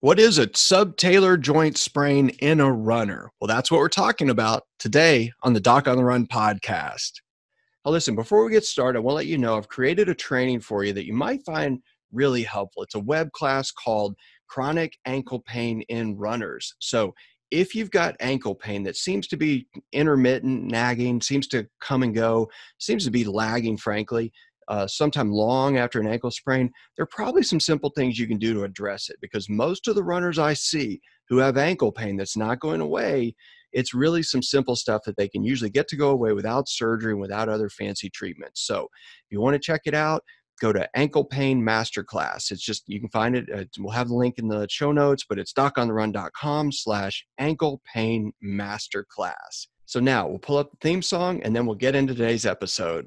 What is a subtalar joint sprain in a runner? Well, that's what we're talking about today on the Doc on the Run podcast. Now, listen, before we get started, I want to let you know I've created a training for you that you might find really helpful. It's a web class called Chronic Ankle Pain in Runners. So, if you've got ankle pain that seems to be intermittent, nagging, seems to come and go, seems to be lagging, frankly, uh, sometime long after an ankle sprain, there are probably some simple things you can do to address it because most of the runners I see who have ankle pain that's not going away, it's really some simple stuff that they can usually get to go away without surgery and without other fancy treatments. So if you want to check it out, go to ankle pain masterclass. It's just you can find it uh, we'll have the link in the show notes but it's docontherun.com slash ankle pain masterclass. So now we'll pull up the theme song and then we'll get into today's episode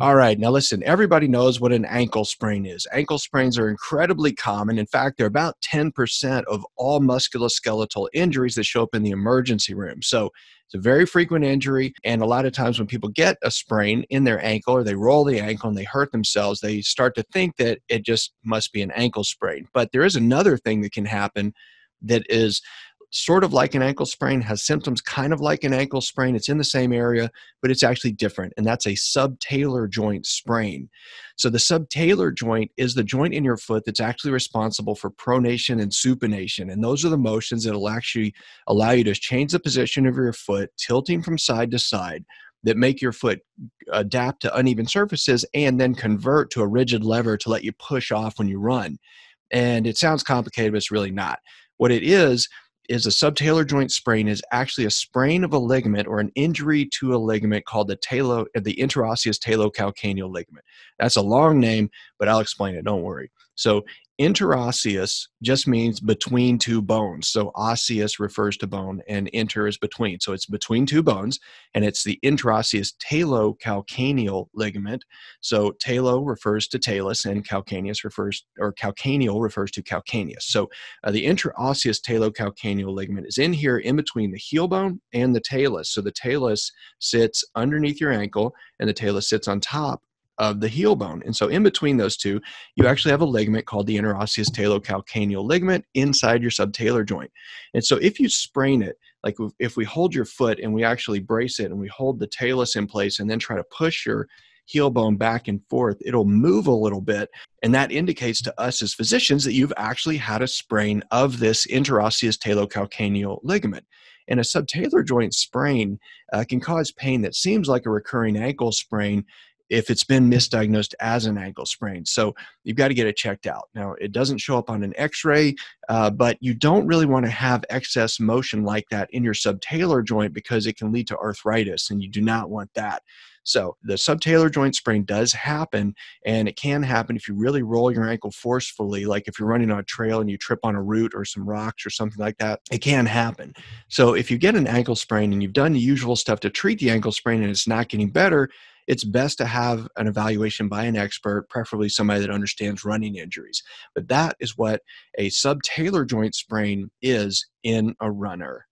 All right, now listen, everybody knows what an ankle sprain is. Ankle sprains are incredibly common. In fact, they're about 10% of all musculoskeletal injuries that show up in the emergency room. So it's a very frequent injury. And a lot of times when people get a sprain in their ankle or they roll the ankle and they hurt themselves, they start to think that it just must be an ankle sprain. But there is another thing that can happen that is sort of like an ankle sprain, has symptoms kind of like an ankle sprain. It's in the same area, but it's actually different, and that's a subtalar joint sprain. So, the subtalar joint is the joint in your foot that's actually responsible for pronation and supination. And those are the motions that will actually allow you to change the position of your foot, tilting from side to side that make your foot adapt to uneven surfaces and then convert to a rigid lever to let you push off when you run. And it sounds complicated, but it's really not. What it is, is a subtalar joint sprain is actually a sprain of a ligament or an injury to a ligament called the talo, uh, the interosseous talocalcaneal ligament. That's a long name, but I'll explain it. Don't worry. So interosseous just means between two bones. So osseous refers to bone and inter is between. So it's between two bones and it's the interosseous talocalcaneal ligament. So talo refers to talus and calcaneus refers or calcaneal refers to calcaneus. So uh, the interosseous talocalcaneal ligament is in here in between the heel bone and the talus. So the talus sits underneath your ankle and the talus sits on top of the heel bone. And so in between those two, you actually have a ligament called the interosseous talocalcaneal ligament inside your subtalar joint. And so if you sprain it, like if we hold your foot and we actually brace it and we hold the talus in place and then try to push your heel bone back and forth, it'll move a little bit. And that indicates to us as physicians that you've actually had a sprain of this interosseous talocalcaneal ligament. And a subtalar joint sprain uh, can cause pain that seems like a recurring ankle sprain if it's been misdiagnosed as an ankle sprain. So you've got to get it checked out. Now, it doesn't show up on an x ray, uh, but you don't really want to have excess motion like that in your subtalar joint because it can lead to arthritis, and you do not want that. So the subtalar joint sprain does happen, and it can happen if you really roll your ankle forcefully, like if you're running on a trail and you trip on a root or some rocks or something like that. It can happen. So if you get an ankle sprain and you've done the usual stuff to treat the ankle sprain and it's not getting better, it's best to have an evaluation by an expert, preferably somebody that understands running injuries. But that is what a subtalar joint sprain is in a runner.